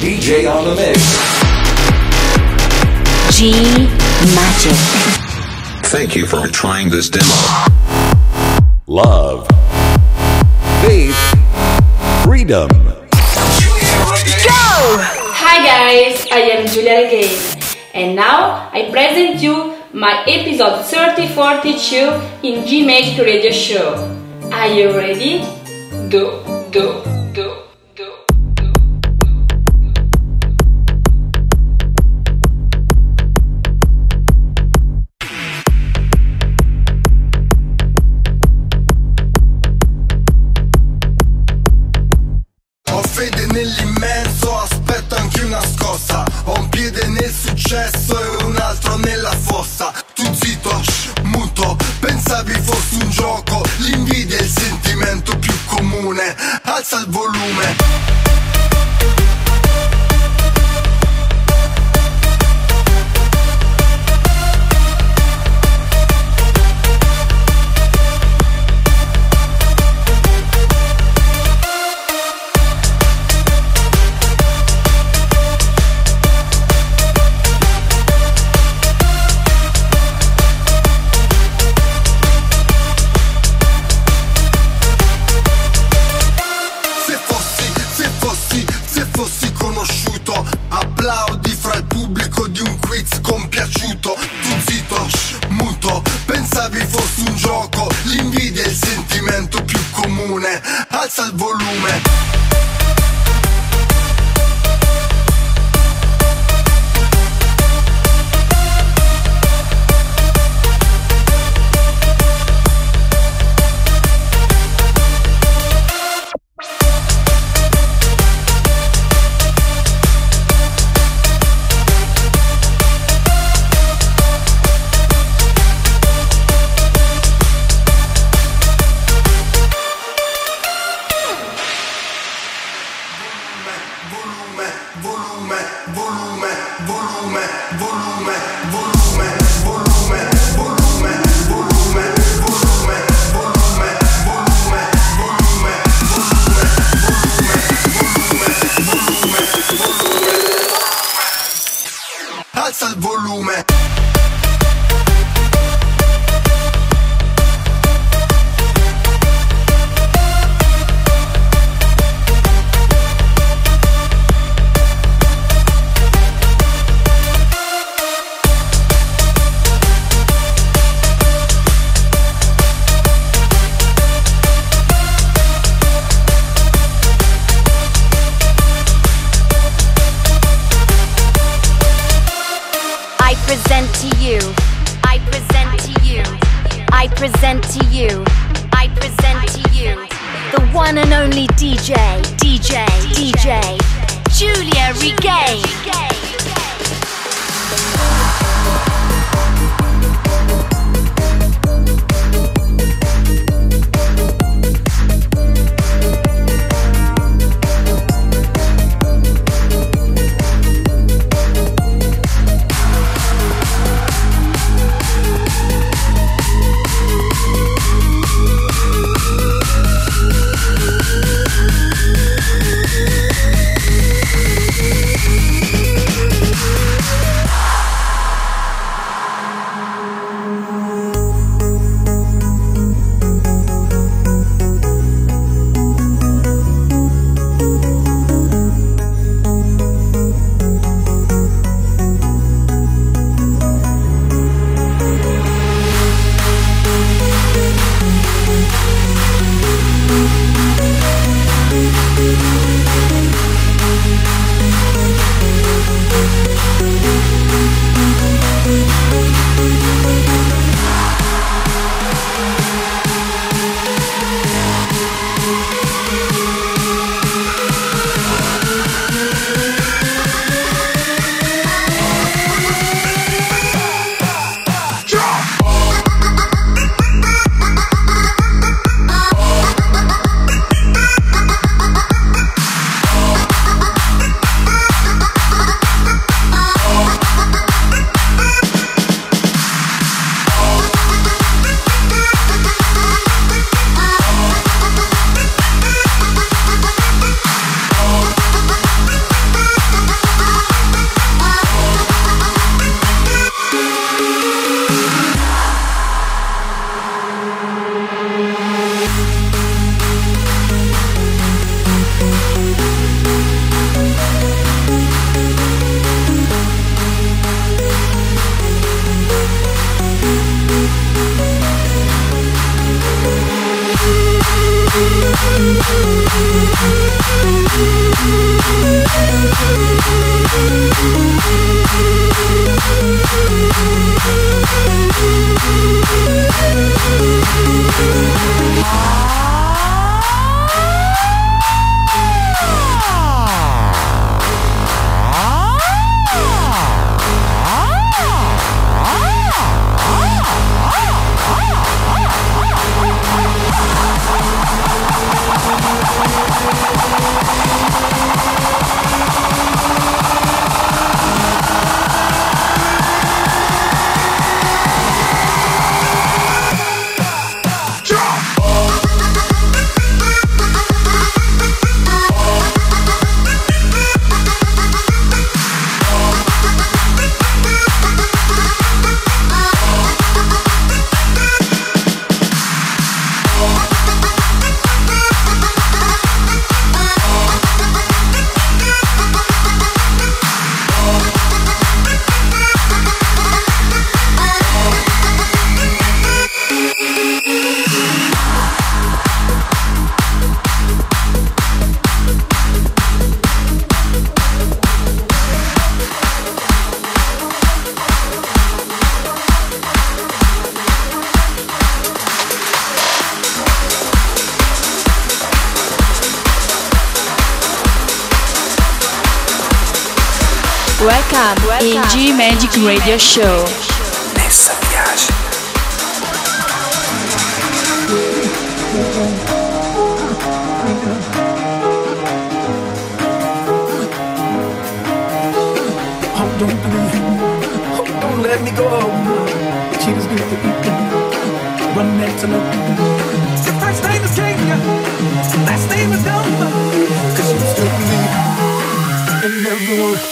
DJ on the mix. G Magic. Thank you for trying this demo. Love. Faith. Freedom. Go! Hi guys, I am Giulia Regain, and now I present you my episode 3042 in G Magic Radio Show. Are you ready? Do, do, do, moment. One and only DJ, DJ, DJ, Giulia Regain. Welcome, Welcome. in G Magic Radio Show. Nessa viagem. don't let me go. She was good to eat. Run next to her. Your first name is King, last name is Dumb. Cause you still believe in everyone.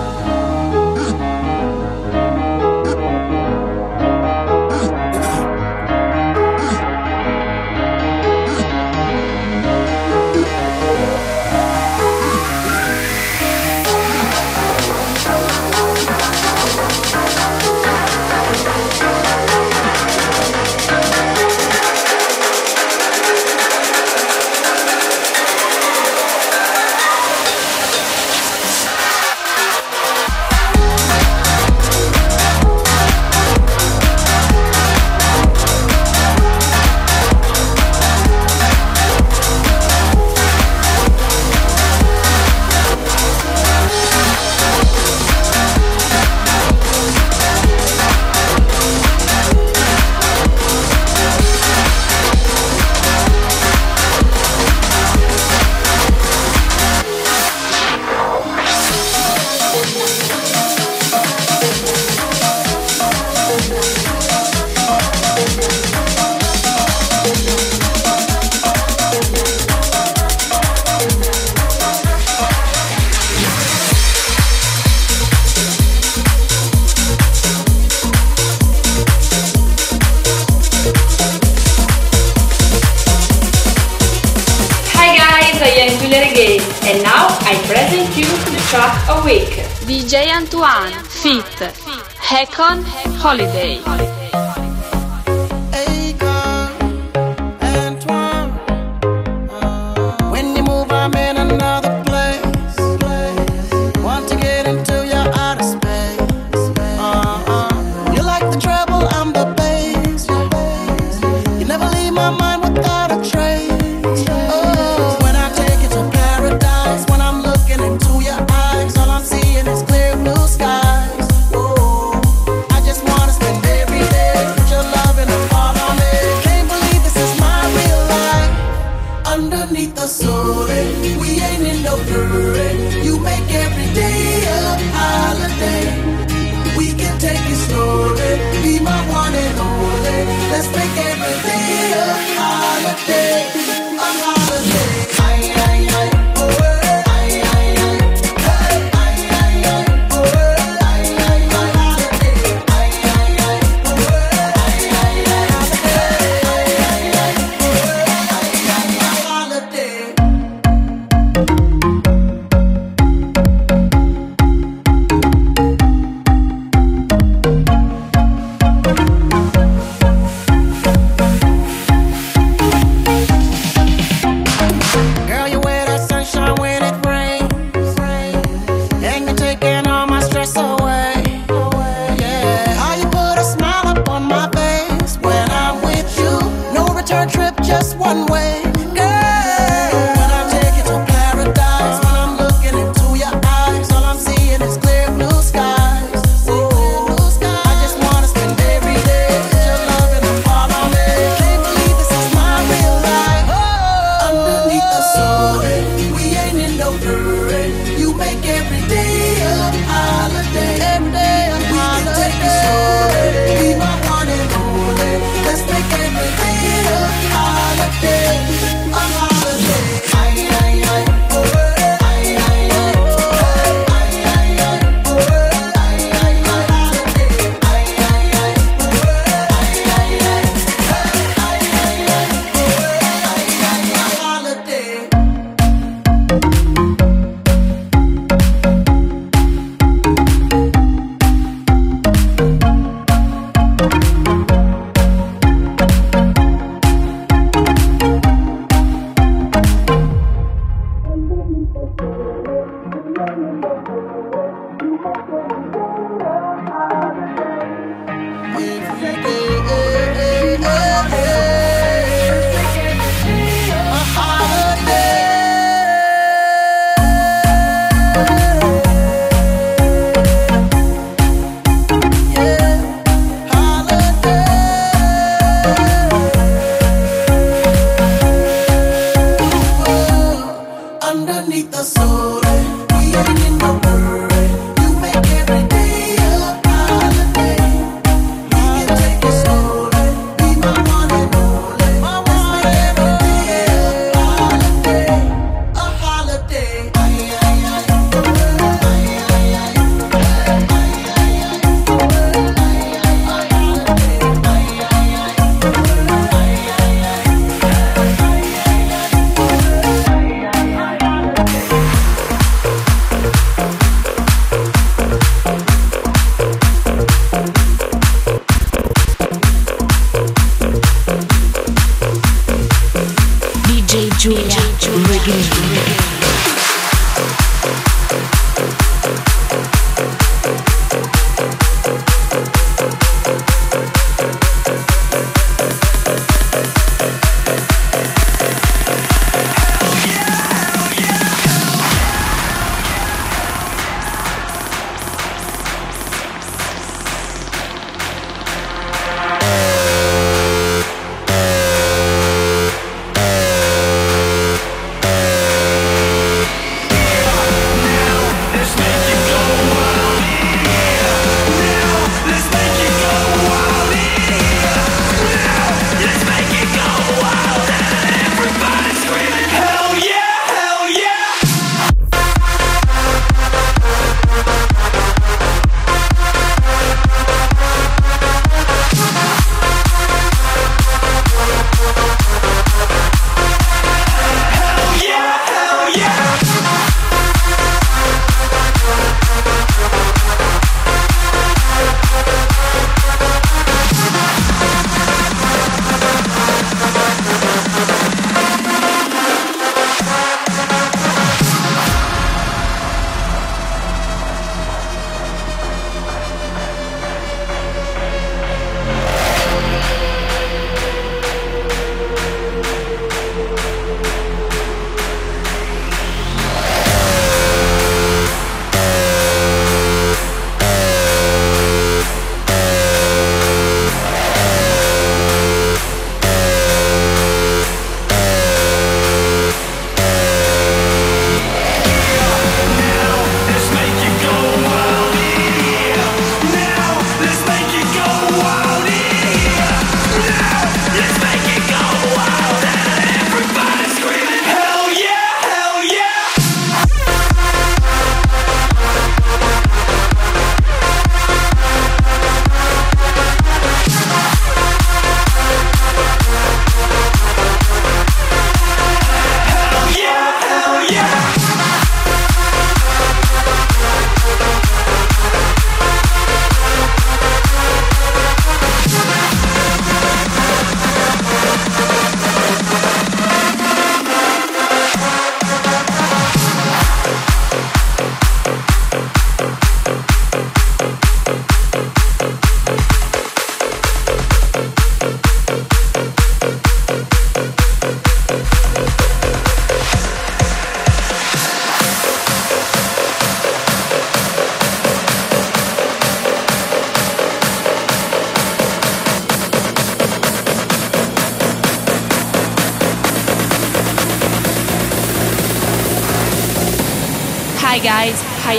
I am Julia Regain and now I present you the track a week. DJ Antoine, Fit, Hacon, Holiday.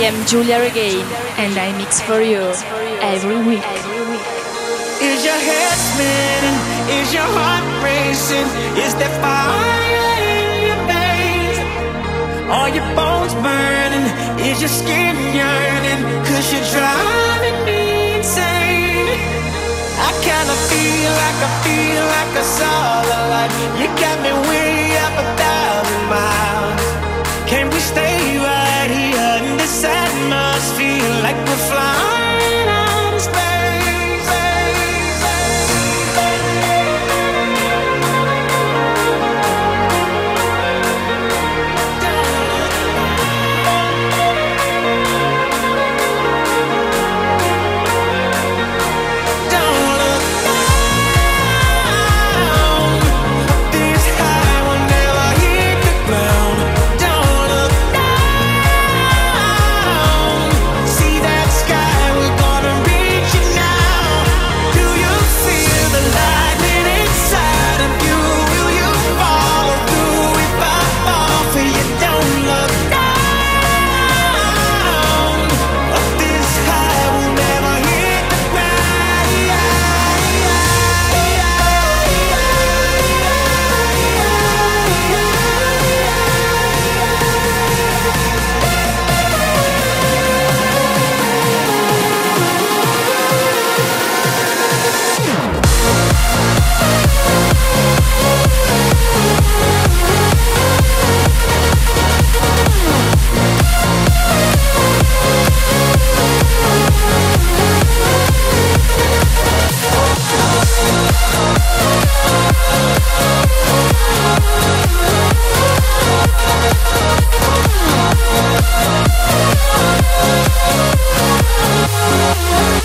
am Giulia Regain, and I mix for you every week. Is your head spinning? Is your heart racing? Is there fire in your veins? Are your bones burning? Is your skin yearning? Cause you're driving me insane. I kinda feel like I feel like I saw. Thank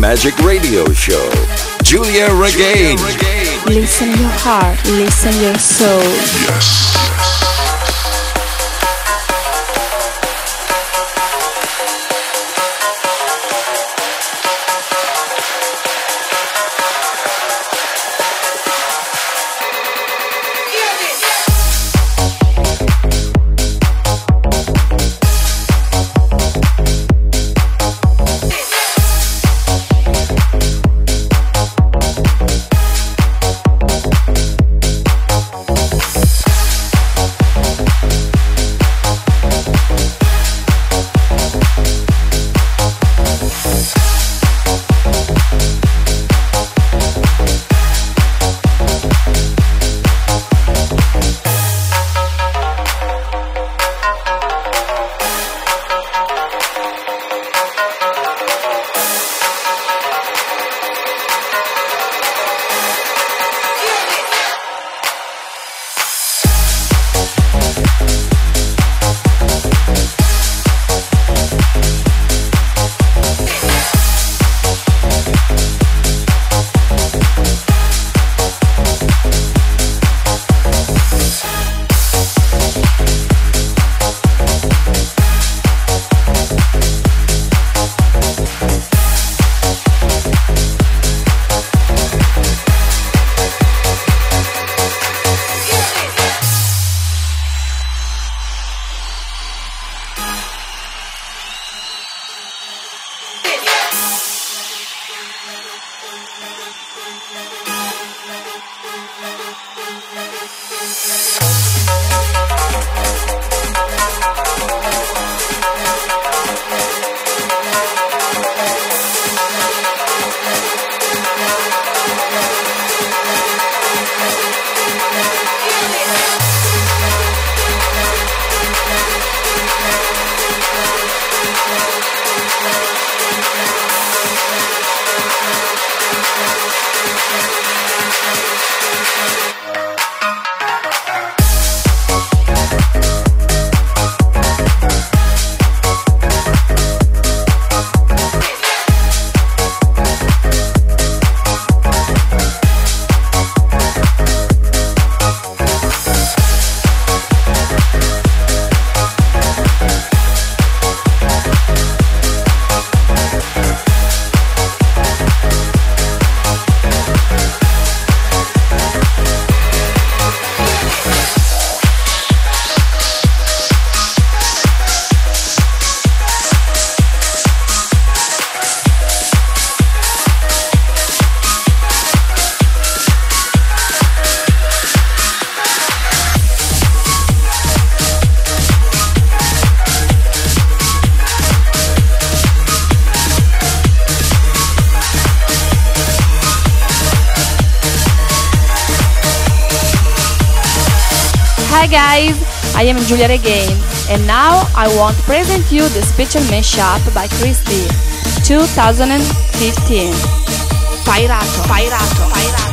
Magic Radio Show. Giulia Regain. Listen your heart, listen your soul. Yes. Hi Giulia Regain and now I want to present you the special mashup by Cris D 2015. Pairato, Pairato, Pairato.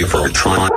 You for trying.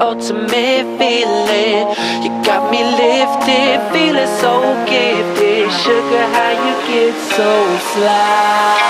ultimate feeling. You got me lifted, feeling so gifted. Sugar, how you get so sly?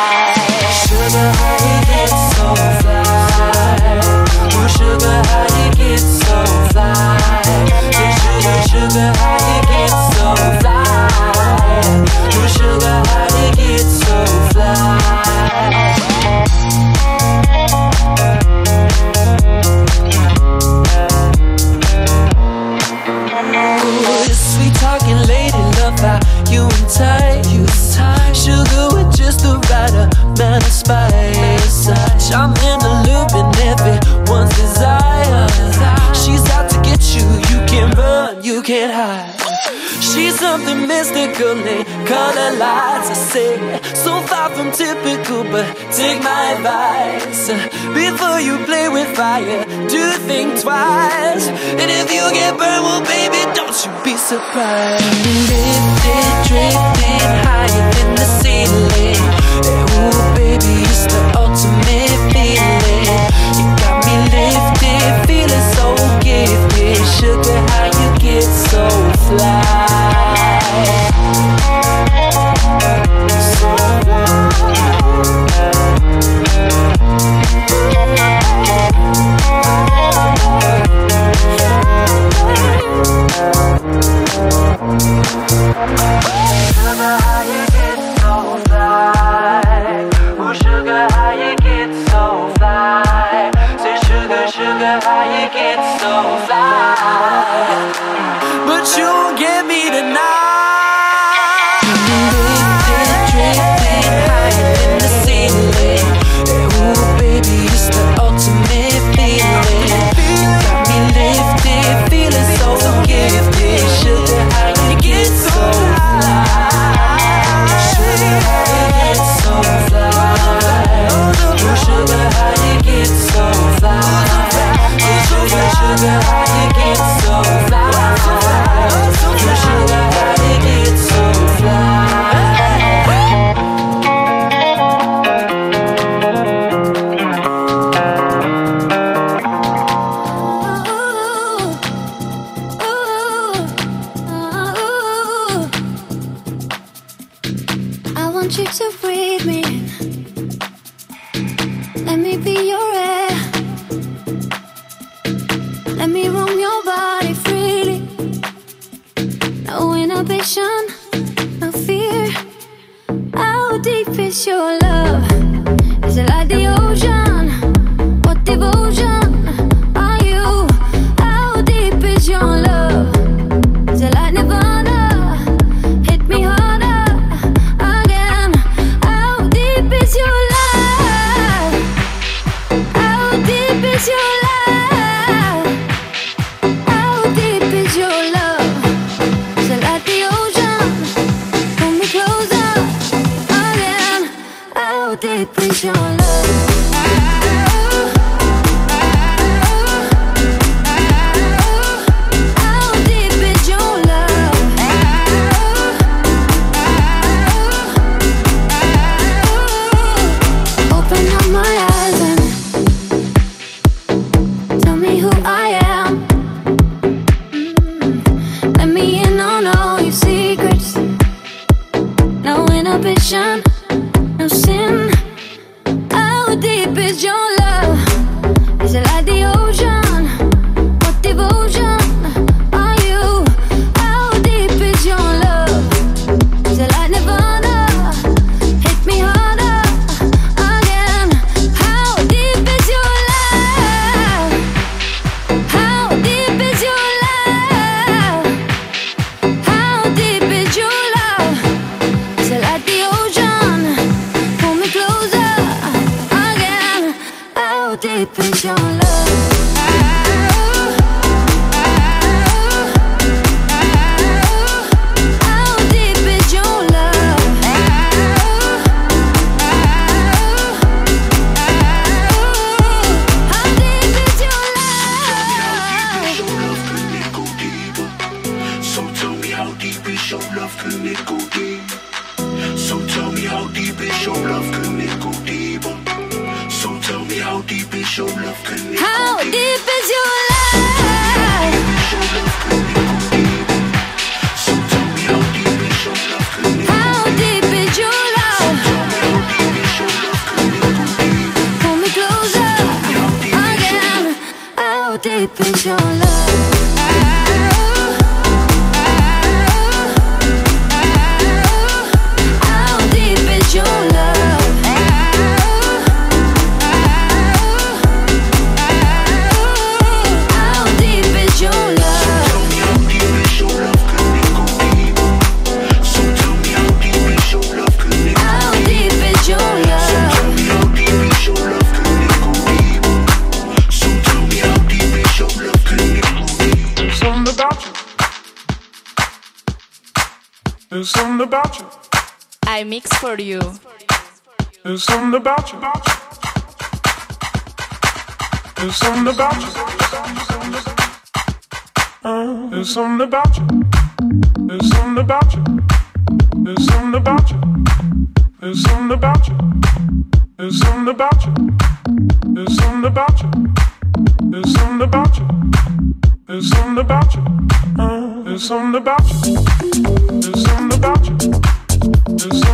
wise. And if you get burned, well, baby, don't you be surprised. Drifting, drifting higher than the ceiling. Ooh, baby, it's the ultimate feeling. You got me lifted, feeling so gifted. Sugar, how you get so fly? Bye. it like the ocean? For you. There's something about you. There's something about you. Uh, there's something about you. There's something about you. There's something about you. There's something about you. There's something about you. There's something about you. There's something about you. There's something about you. Uh, there's something about you. There's something about you. There's something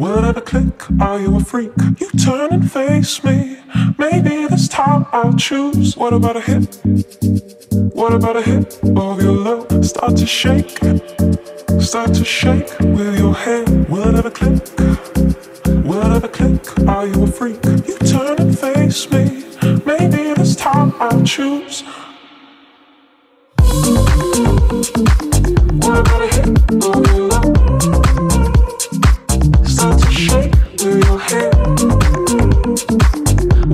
Will it ever click? Are you a freak? You turn and face me. Maybe this time I'll choose. What about a hit? What about a hit of your love? Start to shake. Start to shake with your hand. Will it ever click? Will it ever click? Are you a freak? You turn and face me. Maybe this time I'll choose. What about a hit of your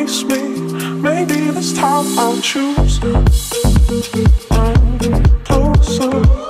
me. Maybe this time I'll choose. Closer.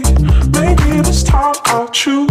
about you.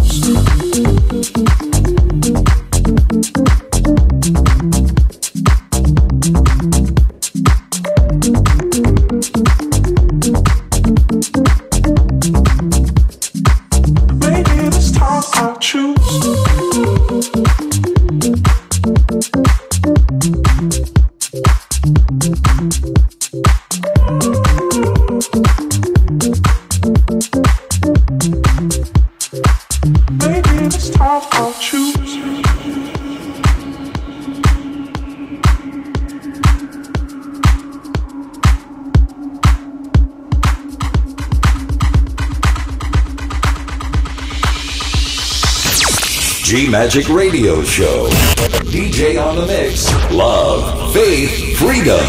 Magic Radio Show. DJ on the mix. Love, faith, freedom.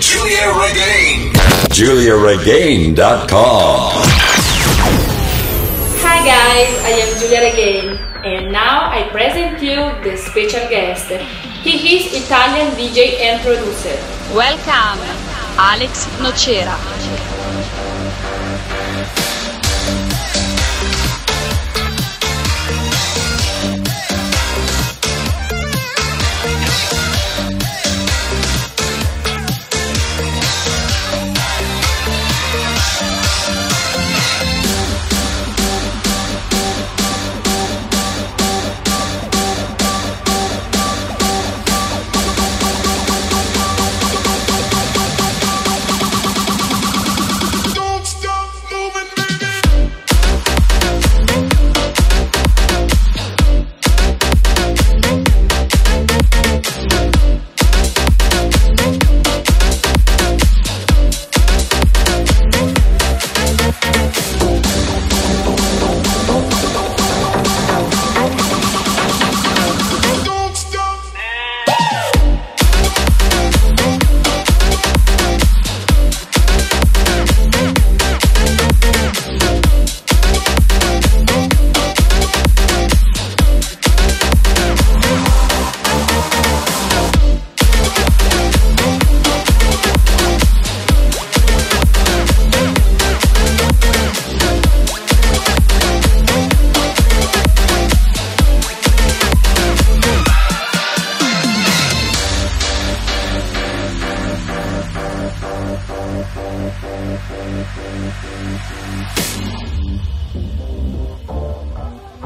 Giulia Regain. GiuliaRegain.com. Hi guys, I am Giulia Regain and now I present you the special guest. He is Italian DJ and producer. Welcome, Alex Nocera. Thank you.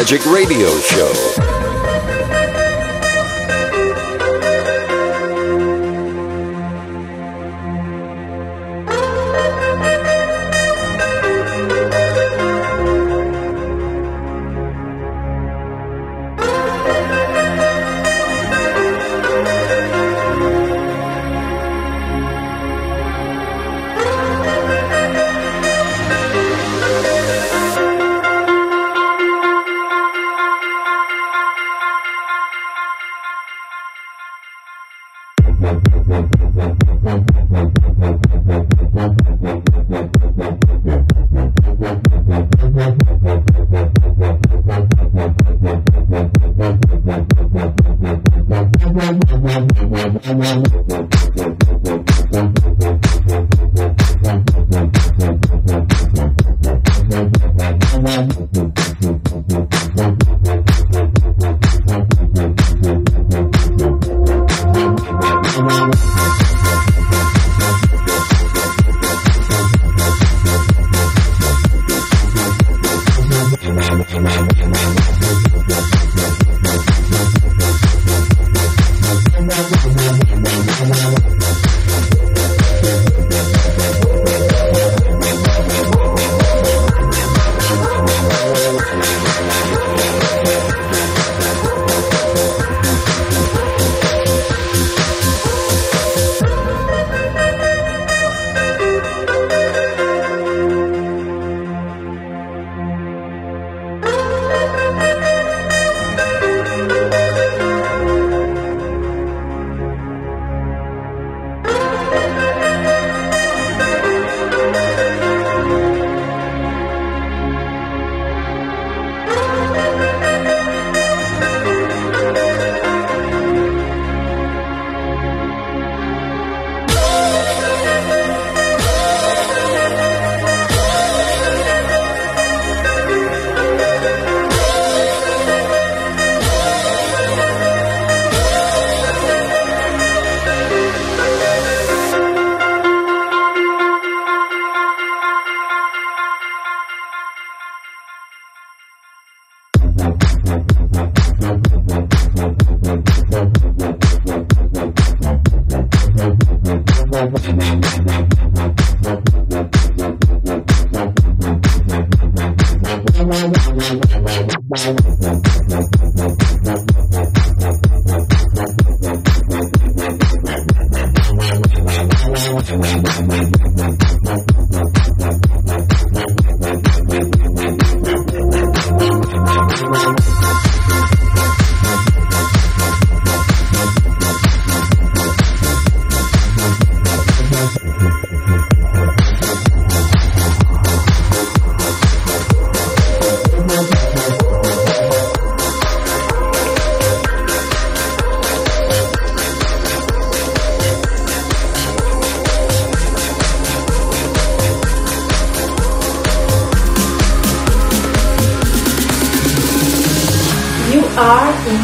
Magic Radio Show.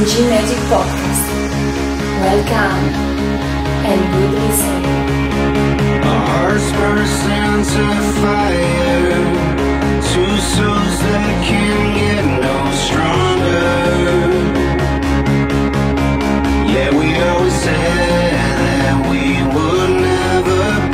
G Magic Podcast. Welcome and good listening. Our hearts burn sounds of fire. Two souls that can't get no stronger. Yeah, we always said that we would never.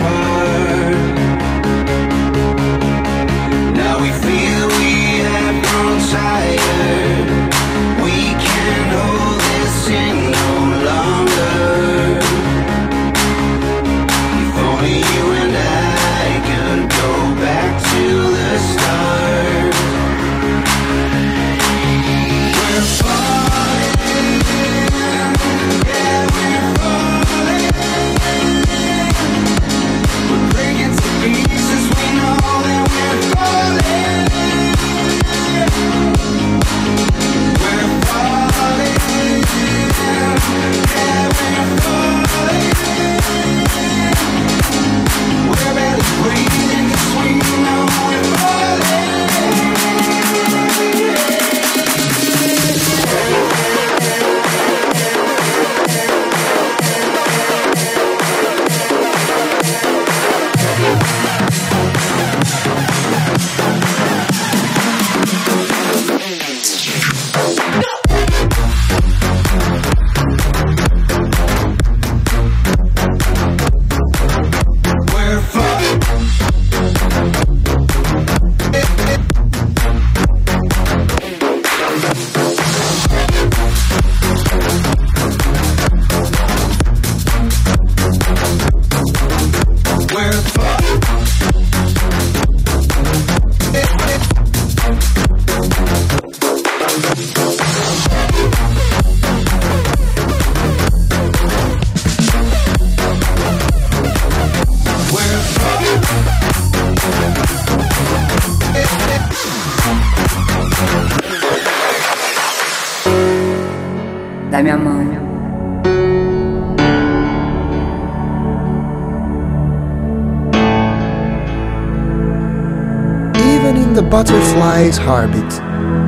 Heartbeat,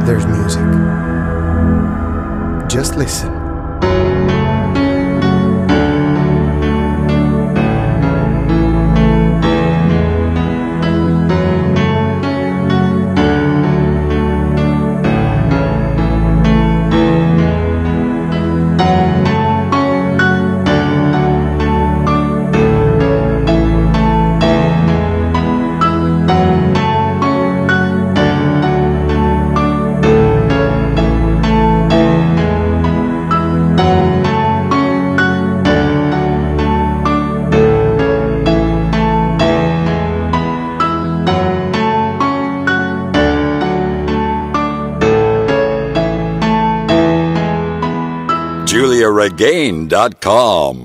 there's music. Just listen. GiuliaRegain.com.